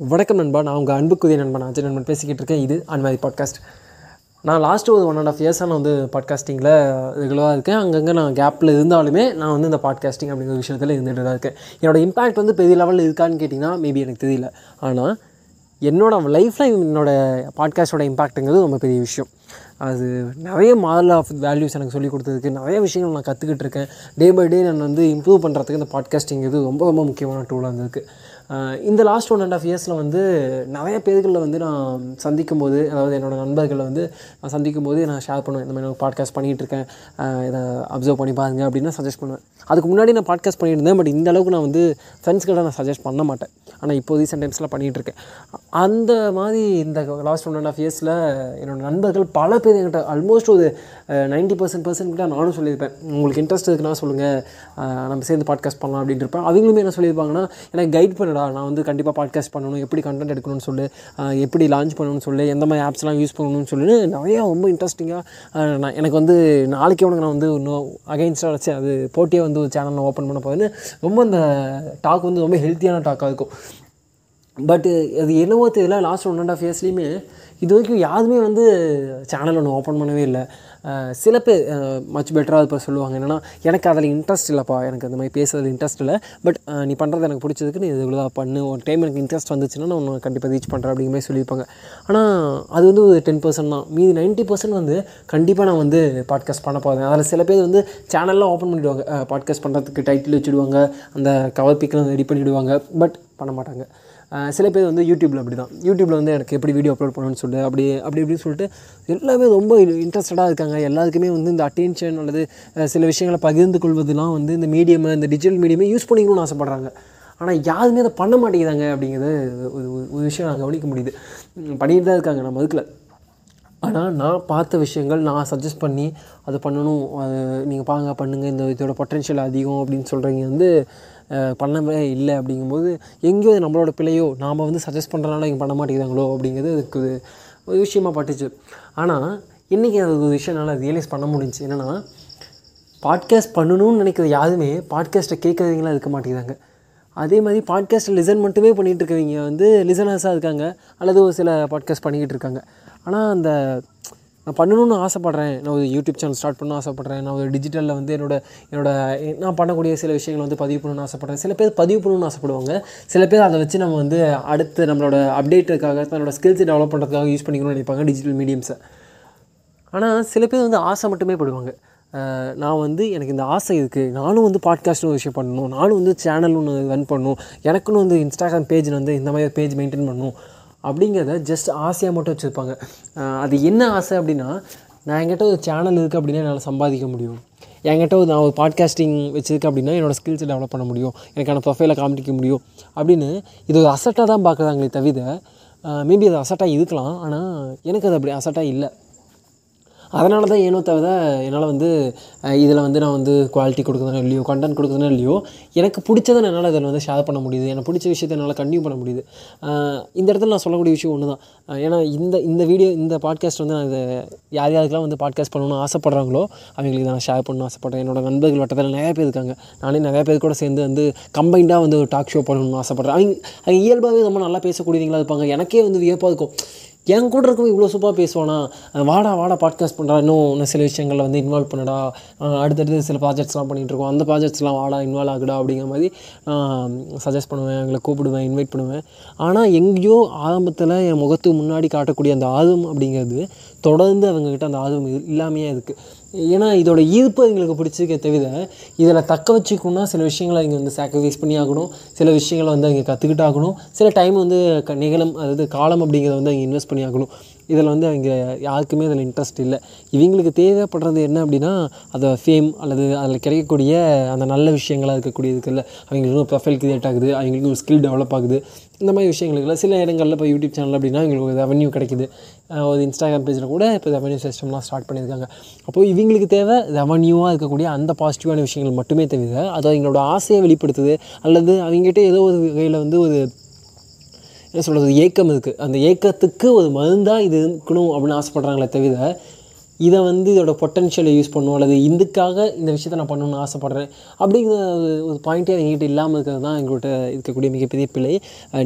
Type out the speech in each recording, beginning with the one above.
வணக்கம் நண்பா. நான் உங்கள் அன்புக்குரிய நண்பன் அஜய் நண்பன் பேசிக்கிட்டு இருக்கேன். இது அன்மாரி பாட்காஸ்ட் நான் லாஸ்ட்டு ஒரு ஒன் அண்ட் ஆஃப் இயர்ஸாக நான் வந்து பாட்காஸ்டிங்கில் ரெகுலராக இருக்கேன். அங்கங்கே நான் கேப்பில் இருந்தாலுமே நான் வந்து இந்த பாட்காஸ்டிங் அப்படிங்கிற விஷயத்தில் இருந்துகிட்டு தான் இருக்கேன். என்னோட இம்பாக்ட் வந்து பெரிய லெவலில் இருக்கான்னு கேட்டிங்கன்னா மேபி எனக்கு தெரியல. ஆனால் என்னோடய லைஃப்பில் என்னோடய பாட்காஸ்டோட இம்பாக்ட்டுங்கிறது ரொம்ப பெரிய விஷயம். அது நிறைய மாடல் ஆஃப் வேல்யூஸ் எனக்கு சொல்லிக் கொடுத்ததுக்கு நிறைய விஷயங்கள் நான் கற்றுக்கிட்டு இருக்கேன். டே பை டே நான் வந்து இம்ப்ரூவ் பண்ணுறதுக்கு இந்த பாட்காஸ்டிங்கிறது ரொம்ப ரொம்ப முக்கியமான டூலாக இருந்திருக்கு. இந்த லாஸ்ட் ஒன் அண்ட் ஆஃப் இயர்ஸில் வந்து நிறைய பேர்களில் வந்து நான் சந்திக்கும் போது அதாவது என்னோடய நண்பர்களை வந்து நான் சந்திக்கும் போது நான் ஷேர் பண்ணுவேன். இந்த மாதிரி நான் பாட்காஸ்ட் பண்ணிகிட்டு இருக்கேன். இதை அப்சர்வ் பண்ணி பாருங்க அப்படின்னு சஜஸ்ட் பண்ணுவேன். அதுக்கு முன்னாடி நான் பாட்காஸ்ட் பண்ணிட்டு இருந்தேன் பட் இந்த அளவுக்கு நான் வந்து ஃப்ரெண்ட்ஸ்கிட்ட நான் சஜஸ்ட் பண்ண மாட்டேன். ஆனால் இப்போ ரீசெண்ட் டைம்ஸில் பண்ணிகிட்டு இருக்கேன். அந்த மாதிரி இந்த லாஸ்ட் ஒன் அண்ட் ஆஃப் இயர்ஸில் என்னோடய நண்பர்கள் பல பேர் என்கிட்ட ஆல்மோஸ்ட் ஒரு நைன்ட்டி பர்சன்ட் பர்சன்ட் கிட்ட நானும் சொல்லியிருப்பேன். உங்களுக்கு இன்ட்ரெஸ்ட் இருக்குன்னா சொல்லுங்கள் நம்ம சேர்ந்து பாட்காஸ்ட் பண்ணலாம் அப்படின்ட்டு இருப்பேன். அவங்களுமே என்ன சொல்லியிருப்பாங்கன்னா எனக்கு கைட் பண்ணுடா நான் வந்து கண்டிப்பாக பாட்காஸ்ட் பண்ணணும் எப்படி கண்டென்ட் எடுக்கணும்னு சொல்லு எப்படி லான்ச் பண்ணணும்னு சொல்லு எந்த மாதிரி ஆப்ஸ்லாம் யூஸ் பண்ணணும்னு சொல்லி நிறையா ரொம்ப இன்ட்ரெஸ்டிங்காக நான் எனக்கு வந்து நாளைக்கு உனக்கு நான் வந்து இன்னும் அகைன்ஸ்டாக வச்சு அது போட்டியே வந்து ஒரு சேனல் ஓப்பன் பண்ண போகுதுன்னு ரொம்ப அந்த டாக் வந்து ரொம்ப ஹெல்த்தியான டாக்காக இருக்கும். பட்டு அது என்னவோ தெரியல லாஸ்ட் ஒன் அண்ட் ஆஃப் இயர்ஸ்லேயுமே இது வரைக்கும் யாருமே வந்து சேனல் ஒன்று ஓப்பன் பண்ணவே இல்லை. சில பேர் மச் பெட்டராக இப்போ சொல்லுவாங்க. என்னென்னா எனக்கு அதில் இன்ட்ரெஸ்ட் இல்லைப்பா. எனக்கு அந்த மாதிரி பேசுறதுல இன்ட்ரெஸ்ட் இல்லை. பட் நீ பண்ணுறது எனக்கு பிடிச்சதுக்கு நீ இது இவ்வளோ பண்ணு. ஒரு டைம் எனக்கு இன்ட்ரெஸ்ட் வந்துச்சுன்னா நான் உன்னை கண்டிப்பாக ரீச் பண்ணுறேன் அப்படிங்கிற மாதிரி சொல்லியிருப்பாங்க. ஆனால் அது வந்து ஒரு டென் பர்சன்ட் தான். மீதி நைன்ட்டி பர்சன்ட் வந்து கண்டிப்பாக நான் வந்து பாட்காஸ்ட் பண்ண போகிறேன் அதில் சில பேர் வந்து சேனல்லாம் ஓப்பன் பண்ணிவிடுவாங்க பாட்காஸ்ட் பண்ணுறதுக்கு டைட்டில் வச்சுடுவாங்க. அந்த கவர் பிக்கெலாம் ரெடி பண்ணிவிடுவாங்க பட் பண்ண மாட்டாங்க. சில பேர் வந்து யூடியூப்பில் அப்படி தான் யூடியூப்பில் வந்து எனக்கு எப்படி வீடியோ அப்லோட் பண்ணணும்னு சொல்லி அப்படி அப்படி இப்படின்னு சொல்லிட்டு எல்லாமே ரொம்ப இன்ட்ரெஸ்டடாக இருக்காங்க. எல்லாருக்குமே வந்து இந்த அட்டென்ஷன் அல்லது சில விஷயங்களை பகிர்ந்து கொள்வதெல்லாம் வந்து இந்த மீடியம் இந்த டிஜிட்டல் மீடியமே யூஸ் பண்ணிக்கணும்னு ஆசைப்பட்றாங்க. ஆனால் யாருமே அதை பண்ண மாட்டேங்கிறாங்க அப்படிங்கிறது ஒரு ஒரு- ஒரு விஷயம் நான் கவனிக்க முடியுது. பண்ணிகிட்டு பண்ணிட்டு தான் இருக்காங்க நம்ம அதுக்குள்ள. ஆனால் நான் பார்த்த விஷயங்கள் நான் சஜஸ்ட் பண்ணி அது பண்ணணும். அது நீங்கள் பாருங்கள் பண்ணுங்கள் இந்த இதோட பொட்டென்ஷியல் அதிகம் அப்படின்னு சொல்கிறீங்க வந்து பண்ணவே இல்லை அப்படிங்கும்போது எங்கேயோ அது நம்மளோட பிள்ளையோ நாம் வந்து சஜஸ்ட் பண்ணுறதுனால இங்கே பண்ண மாட்டேங்கிறாங்களோ அப்படிங்கிறது அதுக்கு ஒரு விஷயமா பட்டுச்சு. ஆனால் இன்றைக்கி அது ஒரு விஷயம் என்னால் ரியலைஸ் பண்ண முடிஞ்சுச்சு என்னென்னா பாட்காஸ்ட் பண்ணணும்னு நினைக்கிற யாருமே பாட்காஸ்ட்டை கேட்குறவங்களாம் இருக்க மாட்டேங்கிறாங்க. அதே மாதிரி பாட்காஸ்ட்டை லிசன் மட்டுமே பண்ணிகிட்டு இருக்கவங்க வந்து லிசனர்ஸாக இருக்காங்க அல்லது ஒரு சில பாட்காஸ்ட் பண்ணிக்கிட்டு இருக்காங்க. ஆனால் அந்த நான் பண்ணணும்னு ஆசைப்பட்றேன். நான் ஒரு யூடியூப் சேனல் ஸ்டார்ட் பண்ண ஆசைப்பட்றேன். நான் ஒரு டிஜிட்டலில் வந்து என்னோட என்னோட நான் பண்ணக்கூடிய சில விஷயங்களை வந்து பதிவு பண்ணணும்னு ஆசைப்பட்றேன். சில பேர் பதிவு பண்ணணும்னு ஆசைப்படுவாங்க. சில பேர் அதை வச்சு நம்ம வந்து அடுத்து நம்மளோட அப்டேட்டுக்காக தன்னோட ஸ்கில்ஸை டெவலப் பண்ணுறதுக்காக யூஸ் பண்ணிக்கணும்னு நினைப்பாங்க டிஜிட்டல் மீடியம்ஸை ஆனால் சில பேர் வந்து ஆசை மட்டுமே படுவாங்க. நான் வந்து எனக்கு இந்த ஆசை இருக்குது நானும் வந்து பாட்காஸ்ட்னு ஒரு விஷயம் பண்ணணும். நானும் வந்து சேனல் ஒன்று ரன் பண்ணணும். எனக்குன்னு வந்து இன்ஸ்டாகிராம் பேஜ் வந்து இந்த மாதிரி பேஜ் மெயின்டைன் பண்ணணும். அப்படிங்கிறத ஜஸ்ட் ஆசையாக மட்டும் வச்சுருப்பாங்க. அது என்ன ஆசை அப்படின்னா நான் என்கிட்ட ஒரு சேனல் இருக்குது அப்படின்னா என்னால் சம்பாதிக்க முடியும். என்கிட்ட ஒரு நான் ஒரு பாட்காஸ்டிங் வச்சுருக்கேன் அப்படின்னா என்னோடய ஸ்கில்ஸை டெவலப் பண்ண முடியும். எனக்கான ப்ரொஃபைலை காமிக்க முடியும் அப்படின்னு இது ஒரு அசட்டாக தான் பார்க்குறாங்களே தவிர மேபி அது அசட்டாக இருக்கலாம். ஆனால் எனக்கு அது அப்படி அசட்டாக இல்லை. அதனால தான் ஏனோ தவிர என்னால் வந்து இதில் வந்து நான் வந்து குவாலிட்டி கொடுக்குறதுனா இல்லையோ கண்டென்ட் கொடுக்குறதுனா இல்லையோ எனக்கு பிடிச்சதை என்னால் இதில் வந்து ஷேர் பண்ண முடியுது. எனக்கு பிடிச்ச விஷயத்தை என்னால் கண்டினியூ பண்ண முடியுது. இந்த இடத்துல நான் சொல்லக்கூடிய விஷயம் ஒன்று தான் ஏன்னா இந்த இந்த வீடியோ இந்த பாட்காஸ்ட் வந்து நான் இதை யார் யாருக்கெல்லாம் வந்து பாட்காஸ்ட் பண்ணணும்னு ஆசைப்பட்றாங்களோ அவங்களுக்கு நான் ஷேர் பண்ணணும்னு ஆசைப்பட்றேன். என்னோட நண்பர்கள் வட்டத்தில் நிறைய பேர் இருக்காங்க. நானே நிறைய பேர் கூட சேர்ந்து வந்து கம்பைண்டாக வந்து ஒரு டாக் ஷோ பண்ணணும்னு ஆசைப்பட்றேன். அவங்க அவங்க இயல்பாகவே ரொம்ப நல்லா பேசக்கூடியவங்களா இருப்பாங்க. எனக்கே வந்து வியப்பாக இருக்கும். என் கூட இருக்கவங்க இவ்வளோ சூப்பராக பேசுவானா? வாடா வாடா பாட்காஸ்ட் பண்ணுறா இன்னும் இன்னும் சில விஷயங்களில் வந்து இன்வால்வ் பண்ணடா. அடுத்தடுத்து சில ப்ராஜெக்ட்ஸ்லாம் பண்ணிகிட்ருக்கோம் அந்த ப்ராஜெக்ட்ஸ்லாம் வாடா இன்வால்வ் ஆகுடா அப்படிங்கிற மாதிரி நான் சஜஸ்ட் பண்ணுவேன். எங்களை கூப்பிடுவேன் இன்வைட் பண்ணுவேன். ஆனால் எங்கேயோ ஆரம்பத்தில் என் முகத்துக்கு முன்னாடி காட்டக்கூடிய அந்த ஆர்வம் அப்படிங்கிறது தொடர்ந்து அவங்கக்கிட்ட அந்த ஆர்வம் இல்லாமையே இருக்குது ஏன்னா இதோட ஈர்ப்பு எங்களுக்கு பிடிச்சிருக்கே தவிர இதில் தக்க வச்சுக்கணும்னா சில விஷயங்களை இங்கே வந்து சாக்ரிஃபைஸ் பண்ணி ஆகணும். சில விஷயங்களை வந்து அவங்க கற்றுக்கிட்டு ஆகணும். சில டைம் வந்து க- நிகழம் அதாவது காலம் அப்படிங்கிறத வந்து அவங்க இன்வெஸ்ட் பண்ணி ஆகணும். இதில் வந்து அவங்க யாருக்குமே அதில் இன்ட்ரெஸ்ட் இல்லை. இவங்களுக்கு தேவைப்படுறது என்ன அப்படின்னா அதை ஃபேம் அல்லது அதில் கிடைக்கக்கூடிய அந்த நல்ல விஷயங்களாக இருக்கக்கூடிய இருக்குல்ல அவங்களுக்கு ஒரு ப்ரொஃபைல் கிரியேட் ஆகுது அவங்களுக்கு ஒரு ஸ்கில் டெவலப் ஆகுது. இந்த மாதிரி விஷயங்களுக்குலாம் சில இடங்களில் இப்போ யூடியூப் சேனல் அப்படின்னா எங்களுக்கு ஒரு ரெவன்யூ கிடைக்குது. ஒரு இன்ஸ்டாகிராம் பேஜில் கூட இப்போ ரெவன்யூ சிஸ்டம்லாம் ஸ்டார்ட் பண்ணியிருக்காங்க. அப்போது இவங்களுக்கு தேவை ரெவன்யூவாக இருக்கக்கூடிய அந்த பாசிட்டிவான விஷயங்கள் மட்டுமே தவிர அது அவங்களோட ஆசையை வெளிப்படுத்துது. அல்லது அவங்ககிட்ட ஏதோ ஒரு வகையில் வந்து ஒரு என்ன சொல்கிறது ஏக்கம் இருக்குது அந்த ஏக்கத்துக்கு ஒரு மருந்தாக இது இருக்கணும் அப்படின்னு ஆசைப்பட்றாங்களே தவிர இதை வந்து இதோட பொட்டன்ஷியலை யூஸ் பண்ணும் அல்லது இதுக்காக இந்த விஷயத்த நான் பண்ணணும்னு ஆசைப்பட்றேன் அப்படிங்கிற ஒரு- ஒரு பாயிண்ட்டே எங்ககிட்ட இல்லாமல் இருக்கிறது தான் எங்கள்கிட்ட இருக்கக்கூடிய மிகப்பெரிய பிழை.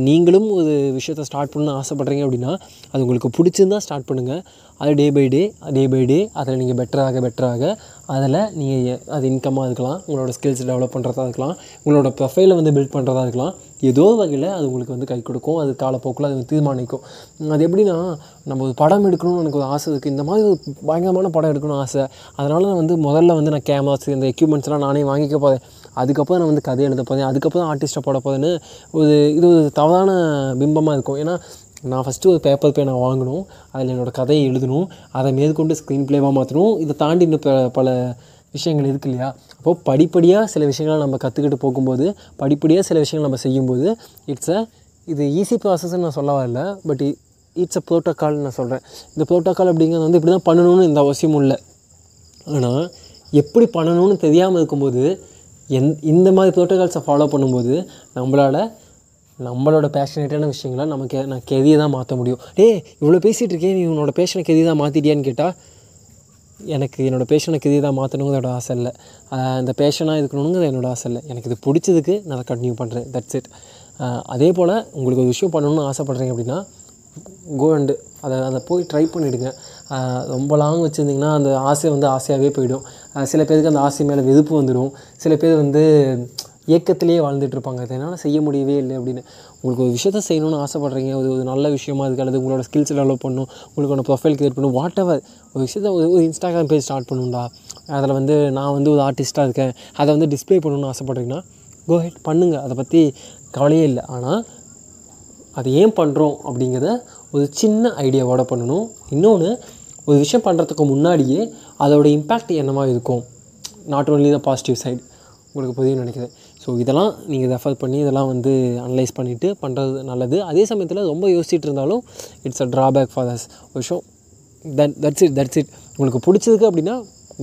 நீங்களும் ஒரு விஷயத்த ஸ்டார்ட் பண்ணணும்னு ஆசைப்பட்றீங்க அப்படின்னா அது உங்களுக்கு பிடிச்சிருந்தா ஸ்டார்ட் பண்ணுங்கள் அது day by day day by day அதில் நீங்கள் பெட்டராக பெட்டராக அதில் நீங்கள் அது இன்கம்மாக இருக்கலாம் உங்களோட ஸ்கில்ஸ் டெவலப் பண்ணுறதா இருக்கலாம் உங்களோட ப்ரொஃபைலை வந்து பில்ட் பண்ணுறதா இருக்கலாம் ஏதோ வகையில் அது உங்களுக்கு வந்து கை கொடுக்கும் அது காலப்போக்கில் அது தீர்மானிக்கும். அது எப்படின்னா நம்ம ஒரு படம் எடுக்கணும்னு எனக்கு ஒரு ஆசை இருக்குது இந்த மாதிரி ஒரு பயங்கரமான படம் எடுக்கணும்னு ஆசை. அதனால் நான் வந்து முதல்ல வந்து நான் கேமராஸ் இந்த எக்யூப்மெண்ட்ஸ்லாம் நானே வாங்கிக்க போகிறேன் அதுக்கப்புறம் நான் வந்து கதை எழுத போகிறேன் அதுக்கப்புறம் ஆர்டிஸ்ட்டை போட போகிறேன்னு ஒரு இது ஒரு தவறான பிம்பமாக இருக்கும். ஏன்னா நான் ஃபஸ்ட்டு ஒரு பேப்பர் பேனை நான் வாங்கணும். அதில் என்னோடய கதையை எழுதணும். அதை மேற்கொண்டு ஸ்க்ரீன் ப்ளேவாக மாற்றணும் இதை தாண்டி இன்னும் ப- பல விஷயங்கள் இருக்கு இல்லையா? அப்போது படிப்படியாக சில விஷயங்களை நம்ம கற்றுக்கிட்டு போகும்போது படிப்படியாக சில விஷயங்கள் நம்ம செய்யும்போது இட்ஸ் அ இது ஈஸி ப்ராசஸ்ன்னு நான் சொல்ல வரல பட் இட்ஸ் அ ப்ரோட்டோக்கால்னு நான் சொல்கிறேன் இந்த ப்ரோட்டோக்கால் அப்படிங்கிறது வந்து இப்படி தான் பண்ணணும்னு இந்த அவசியமும் இல்லை. ஆனால் எப்படி பண்ணணும்னு தெரியாமல் இருக்கும்போது எந் இந்த மாதிரி ப்ரோட்டோகால்ஸை ஃபாலோ பண்ணும்போது நம்மளால் நம்மளோட பேஷனேட்டான விஷயங்களை நமக்கு நான் கெதியை தான் மாற்ற முடியும். டேய் இவ்வளோ பேசிகிட்டு இருக்கேன் நீ உன்னோட பேஷனை கெதி தான் மாற்றிட்டியான்னு கேட்டால் எனக்கு என்னோடய பேஷனை கெதி தான் மாற்றணுங்கிறதோட ஆசை இல்லை. ஆஹ் அந்த பேஷனாக இருக்கணுங்கிறது என்னோடய ஆசை இல்லை. எனக்கு இது பிடிச்சதுக்கு நான் அதை கண்டினியூ பண்ணுறேன் தட்ஸ் இட் அதே போல் உங்களுக்கு ஒரு விஷயம் பண்ணணும்னு ஆசைப்பட்றீங்க அப்படின்னா கோ அண்டு அதை அதை போய் ட்ரை பண்ணிவிடுங்க ரொம்ப லாங் வச்சுருந்திங்கன்னா அந்த ஆசை வந்து ஆசையாகவே போயிடும். சில பேருக்கு அந்த ஆசை மேலே வெறுப்பு வந்துடும். சில பேர் வந்து ஏக்கத்திலேயே வாழ்ந்துட்டு இருப்பாங்க. அது என்னால் செய்ய முடியவே இல்லை அப்படின்னு. உங்களுக்கு ஒரு விஷயத்த செய்யணும்னு ஆசைப்பட்றீங்க. ஒரு ஒரு நல்ல விஷயமா இருக்குது அல்லது உங்களோட ஸ்கில்ஸ் டெவலப் பண்ணணும். உங்களுக்கான ப்ரொஃபைல் கிரியேட் பண்ணணும். வாட் எவர் ஒரு விஷயத்த ஒரு இன்ஸ்டாகிராம் பேஜ் ஸ்டார்ட் பண்ணணும்டா. அதில் வந்து நான் வந்து ஒரு ஆர்டிஸ்ட்டாக இருக்கேன். அதை வந்து டிஸ்ப்ளே பண்ணணும்னு ஆசைப்பட்றீங்கன்னா கோ ஹெட் பண்ணுங்கள் அதை பற்றி கவலையே இல்லை. ஆனால் அது ஏன் பண்ணுறோம் அப்படிங்கிறத ஒரு சின்ன ஐடியாவோட பண்ணணும். இன்னொன்று ஒரு விஷயம் பண்ணுறதுக்கு முன்னாடியே அதோட இம்பேக்ட் என்னமாக இருக்கும்? Not only the positive side உங்களுக்கு புதிய நினைக்கிறேன். ஸோ இதெல்லாம் நீங்கள் ரெஃபர் பண்ணி இதெல்லாம் வந்து அனலைஸ் பண்ணிவிட்டு பண்ணுறது நல்லது. அதே சமயத்தில் ரொம்ப யோசிச்சுட்டு இருந்தாலும் it's a drawback for us ஒரு விஷயம் that that's it that's it உங்களுக்கு பிடிச்சதுக்கு அப்படின்னா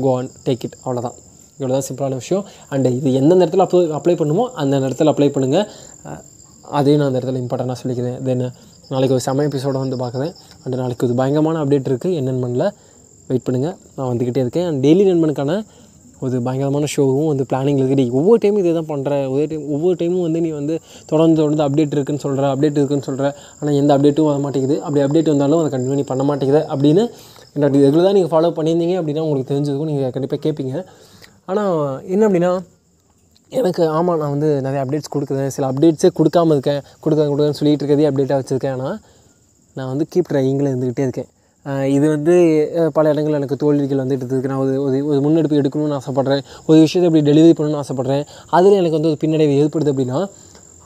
கோ ஆன் டேக் இட் அவ்வளோதான் இவ்வளோ தான் சிம்பிளான விஷயம். அண்ட் இது எந்தெந்த இடத்துல அப்ளை அப்ளை பண்ணுமோ அந்த இடத்துல அப்ளை பண்ணுங்கள் அதையும் நான் அந்த இடத்துல இம்பார்ட்டண்ட்டாக சொல்லிக்கிறேன். தென் நாளைக்கு ஒரு செம எபிசோடை வந்து பார்க்குறேன். அண்ட் நாளைக்கு ஒரு பயங்கரமான அப்டேட் இருக்குது என்னென்னு வெயிட் பண்ணுங்கள் நான் வந்துக்கிட்டே இருக்கேன். அண்ட் டெய்லி நண்பனுக்கான ஒரு பயங்கரமான ஷோவும் வந்து பிளானிங்கில் இருக்குது நீ ஒவ்வொரு டைமும் இதே தான் பண்ணுற ஒவ்வொரு டைம் ஒவ்வொரு டைமும் வந்து நீ வந்து தொடர்ந்து தொடர்ந்து அப்டேட் இருக்குன்னு சொல்கிற அப்டேட் இருக்குன்னு சொல்கிற ஆனால் எந்த அப்டேட்டும் வர மாட்டேங்குது. அப்படி அப்டேட் வந்தாலும் அதை கண்டினியூ பண்ண மாட்டேங்குது அப்படின்னு என்னோட ரெகுலராக தான் நீங்கள் ஃபாலோ பண்ணியிருந்தீங்க அப்படின்னா உங்களுக்கு தெரிஞ்சதுக்கும் நீங்கள் கண்டிப்பாக கேட்பீங்க ஆனால் என்ன அப்படின்னா எனக்கு ஆமாம் நான் வந்து நிறைய அப்டேட்ஸ் கொடுக்குறேன். சில அப்டேட்ஸே கொடுக்காம இருக்கேன். கொடுக்க கொடுக்கன்னு சொல்லிகிட்டு இருக்கிறதே அப்டேட்டாக வச்சுருக்கேன். ஆனால் நான் வந்து கீப் ட்ரையிங்கில் இருந்துக்கிட்டே இருக்கேன். இது வந்து பல இடங்கள் எனக்கு தோல்விகள் வந்துட்டு இருக்கு நான் ஒரு ஒரு முன்னெடுப்பு எடுக்கணும்னு ஆசைப்பட்றேன். ஒரு விஷயத்தை இப்படி டெலிவரி பண்ணணும்னு ஆசைப்பட்றேன். அதில் எனக்கு வந்து ஒரு பின்னடைவு ஏற்படுது அப்படின்னா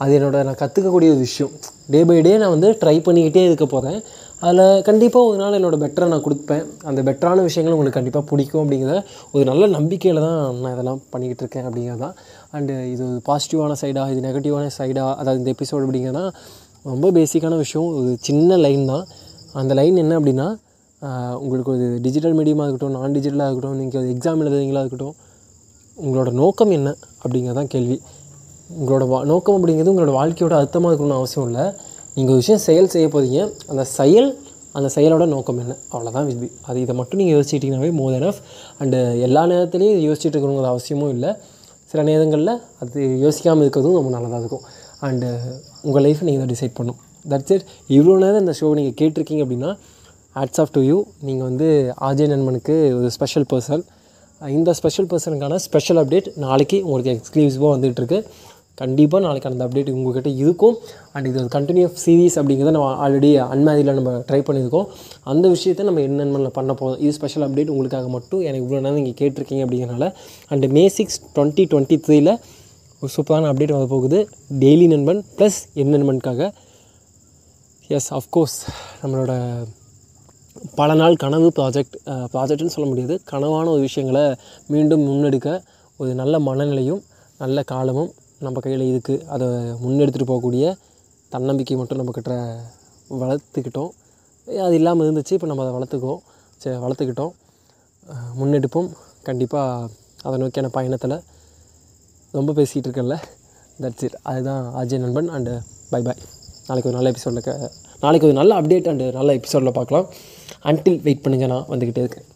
அது என்னோட நான் கற்றுக்கக்கூடிய ஒரு விஷயம். டே பை டே நான் வந்து ட்ரை பண்ணிக்கிட்டே இருக்க போகிறேன் அதில் கண்டிப்பாக ஒரு நாள் என்னோட பெட்டரை நான் கொடுப்பேன். அந்த பெட்டரான விஷயங்கள் உங்களுக்கு கண்டிப்பாக பிடிக்கும் அப்படிங்கிற ஒரு நல்ல நம்பிக்கையில் தான் நான் இதெல்லாம் பண்ணிக்கிட்டு இருக்கேன் அப்படிங்கிறது. தான் அண்டு இது ஒரு பாசிட்டிவான சைடாக இது நெகட்டிவான சைடாக அதாவது இந்த எபிசோடு அப்படிங்கன்னா ரொம்ப பேசிக்கான விஷயம். ஒரு சின்ன லைன் தான். அந்த லைன் என்ன அப்படின்னா உங்களுக்கு ஒரு டிஜிட்டல் மீடியமாக இருக்கட்டும் நான் டிஜிட்டலாக இருக்கட்டும் நீங்கள் ஒரு எக்ஸாம் எழுதுறீங்களா இருக்கட்டும் உங்களோட நோக்கம் என்ன அப்படிங்கிறது தான் கேள்வி. உங்களோட வா நோக்கம் அப்படிங்கிறது உங்களோட வாழ்க்கையோட அர்த்தமாக இருக்கணும்னு அவசியம் இல்லை. நீங்கள் ஒரு விஷயம் செயல் செய்ய போகிறீங்க அந்த செயல் அந்த செயலோட நோக்கம் என்ன? அவ்வளோதான் விதி அது இதை மட்டும் நீங்கள் யோசிச்சிட்டிங்கனாவே மோர் தென் அண்டு எல்லா நேரத்துலையும் இது யோசிச்சுட்டு இருக்கணுங்கிற அவசியமும் இல்லை. சில நேரங்களில் அது யோசிக்காமல் இருக்கிறதும் ரொம்ப நல்லதாக இருக்கும். அண்டு உங்கள் லைஃப்பை நீங்கள் தான் டிசைட் பண்ணும் தட்ஸ் இட் இவ்வளோ நேரம் இந்த ஷோ நீங்கள் கேட்டிருக்கீங்க அப்படின்னா ஹேட்ஸ் ஆஃப் டு யூ நீங்கள் வந்து ஆஜய் நண்பனுக்கு ஒரு ஸ்பெஷல் பர்சன் இந்த ஸ்பெஷல் பர்சனுக்கான ஸ்பெஷல் அப்டேட் நாளைக்கு உங்களுக்கு எக்ஸ்க்ளூசிவாக வந்துகிட்ருக்கு கண்டிப்பாக நாளைக்கு அந்த அப்டேட் உங்கள்கிட்ட இருக்கும். அண்ட் இது ஒரு கண்டினியூ சீரீஸ் அப்படிங்கிறத நம்ம ஆல்ரெடி அன்மேரியில் நம்ம ட்ரை பண்ணியிருக்கோம். அந்த விஷயத்தை நம்ம என்னென்ன பண்ண போகிறோம் இது ஸ்பெஷல் அப்டேட் உங்களுக்காக மட்டும். எனக்கு இவ்வளோ நேரம் நீங்கள் கேட்டிருக்கீங்க அப்படிங்கிறனால and May six twenty twenty த்ரீயில் ஒரு சூப்பரான அப்டேட் வர போகுது. டெய்லி நண்பன் ப்ளஸ் என் நண்பனுக்காக எஸ் அஃப்கோர்ஸ் நம்மளோட பல நாள் கனவு ப்ராஜெக்ட் ப்ராஜெக்ட்னு சொல்ல முடியாது. கனவான ஒரு விஷயங்களை மீண்டும் முன்னெடுக்க ஒரு நல்ல மனநிலையும் நல்ல காலமும் நம்ம கையில் இருக்குது அதை முன்னெடுத்துகிட்டு போகக்கூடிய தன்னம்பிக்கை மட்டும் நம்மக்கிட்ட வளர்த்துக்கிட்டோம். அது இல்லாமல் இருந்துச்சு இப்போ நம்ம அதை வளர்த்துக்குவோம் சரி வளர்த்துக்கிட்டோம். முன்னெடுப்போம் கண்டிப்பாக அதை நோக்கியான பயணத்தில் ரொம்ப பேசிகிட்டு இருக்கேன்ல. தட்ஸ் இட் அதுதான் அஜய் நண்பன் அண்டு பை பாய் நாளைக்கு ஒரு நல்ல எபிசோடில் நாளைக்கு ஒரு நல்ல அப்டேட் அண்டு நல்ல எபிசோடில் பார்க்கலாம். அன்டில் வெயிட் பண்ணுங்கள் நான் வந்துக்கிட்டே இருக்கேன்.